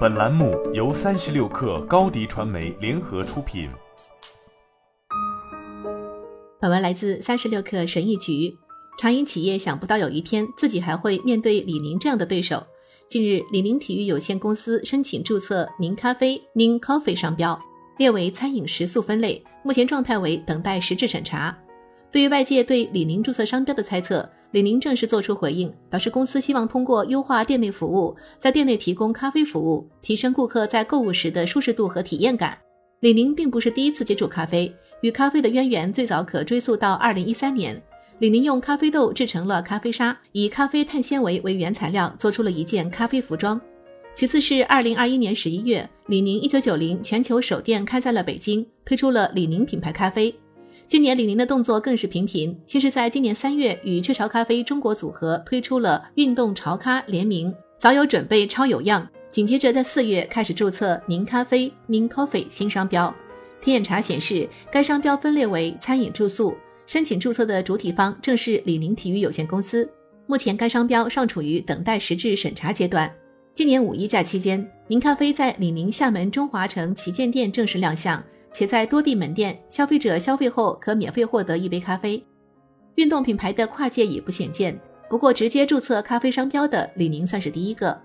本栏目由三十六氪高低传媒联合出品。本文来自三十六氪神译局。长盈企业想不到有一天自己还会面对李宁这样的对手。近日，李宁体育有限公司申请注册宁咖啡 （Ning Coffee） 商标，列为餐饮食宿分类，目前状态为等待实质审查。对于外界对李宁注册商标的猜测，李宁正式作出回应，表示公司希望通过优化店内服务，在店内提供咖啡服务，提升顾客在购物时的舒适度和体验感。李宁并不是第一次接触咖啡，与咖啡的渊源最早可追溯到二零一三年。李宁用咖啡豆制成了咖啡沙，以咖啡碳纤维为原材料，做出了一件咖啡服装。其次是二零二一年十一月，李宁一九九零全球首店开在了北京，推出了李宁品牌咖啡。今年李宁的动作更是频频，先是在今年三月与雀巢咖啡中国组合推出了运动潮咖联名，早有准备，超有样。紧接着在四月开始注册宁咖啡 n Coffee） 新商标。天眼查显示，该商标分列为餐饮住宿，申请注册的主体方正是李宁体育有限公司。目前该商标尚处于等待实质审查阶段。今年五一假期间，宁咖啡在李宁厦门中华城旗舰店正式亮相。且在多地门店，消费者消费后可免费获得一杯咖啡。运动品牌的跨界也不鲜见，不过直接注册咖啡商标的李宁算是第一个。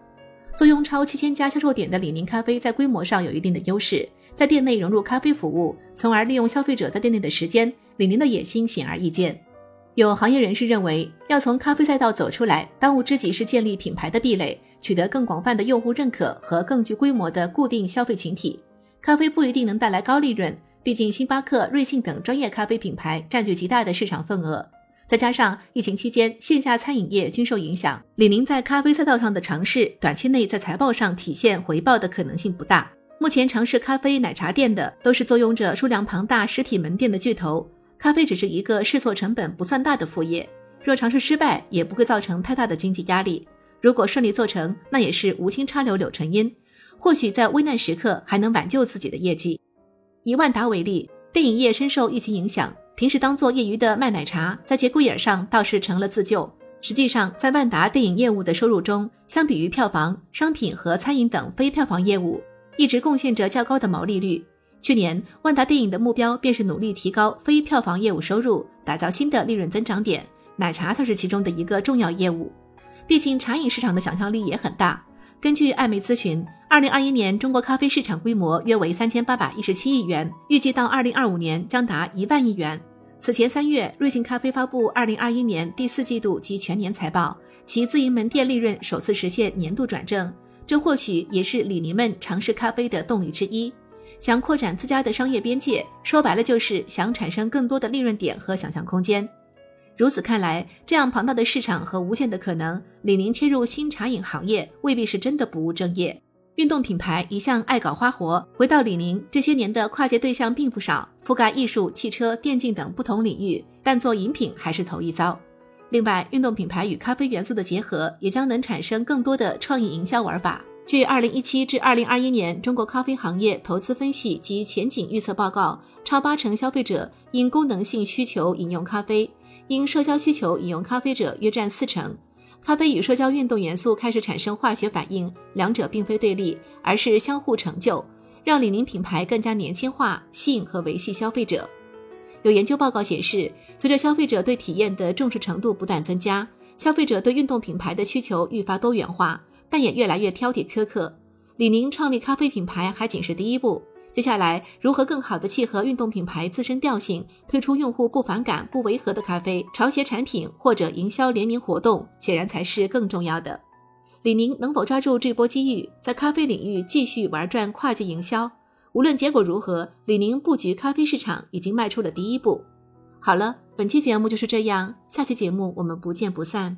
坐拥超七千家销售点的李宁咖啡，在规模上有一定的优势，在店内融入咖啡服务，从而利用消费者在店内的时间，李宁的野心显而易见。有行业人士认为，要从咖啡赛道走出来，当务之急是建立品牌的壁垒，取得更广泛的用户认可和更具规模的固定消费群体。咖啡不一定能带来高利润，毕竟星巴克、瑞幸等专业咖啡品牌占据极大的市场份额。再加上疫情期间线下餐饮业均受影响，李宁在咖啡赛道上的尝试，短期内在财报上体现回报的可能性不大。目前尝试咖啡奶茶店的都是坐拥着数量庞大实体门店的巨头，咖啡只是一个试错成本不算大的副业。若尝试失败，也不会造成太大的经济压力；如果顺利做成，那也是无心插柳柳成荫。或许在危难时刻还能挽救自己的业绩。以万达为例，电影业深受疫情影响，平时当做业余的卖奶茶，在节骨眼上倒是成了自救。实际上，在万达电影业务的收入中，相比于票房、商品和餐饮等非票房业务，一直贡献着较高的毛利率。去年，万达电影的目标便是努力提高非票房业务收入，打造新的利润增长点。奶茶就是其中的一个重要业务。毕竟，茶饮市场的想象力也很大。根据艾媒咨询，二零二一年中国咖啡市场规模约为三千八百一十七亿元，预计到二零二五年将达一万亿元。此前三月，瑞幸咖啡发布二零二一年第四季度及全年财报，其自营门店利润首次实现年度转正，这或许也是李宁们尝试咖啡的动力之一。想扩展自家的商业边界，说白了就是想产生更多的利润点和想象空间。如此看来，这样庞大的市场和无限的可能，李宁切入新茶饮行业未必是真的不务正业。运动品牌一向爱搞花活，回到李宁这些年的跨界对象并不少，覆盖艺术、汽车、电竞等不同领域，但做饮品还是头一遭。另外，运动品牌与咖啡元素的结合，也将能产生更多的创意营销玩法。据二零一七至二零二一年中国咖啡行业投资分析及前景预测报告，超八成消费者因功能性需求饮用咖啡。因社交需求饮用咖啡者约占四成，咖啡与社交运动元素开始产生化学反应，两者并非对立，而是相互成就，让李宁品牌更加年轻化，吸引和维系消费者。有研究报告显示，随着消费者对体验的重视程度不断增加，消费者对运动品牌的需求愈发多元化，但也越来越挑剔苛刻。李宁创立咖啡品牌还仅是第一步。接下来，如何更好地契合运动品牌自身调性，推出用户不反感、不违和的咖啡潮鞋产品或者营销联名活动，显然才是更重要的。李宁能否抓住这波机遇，在咖啡领域继续玩转跨界营销？无论结果如何，李宁布局咖啡市场已经迈出了第一步。好了，本期节目就是这样，下期节目我们不见不散。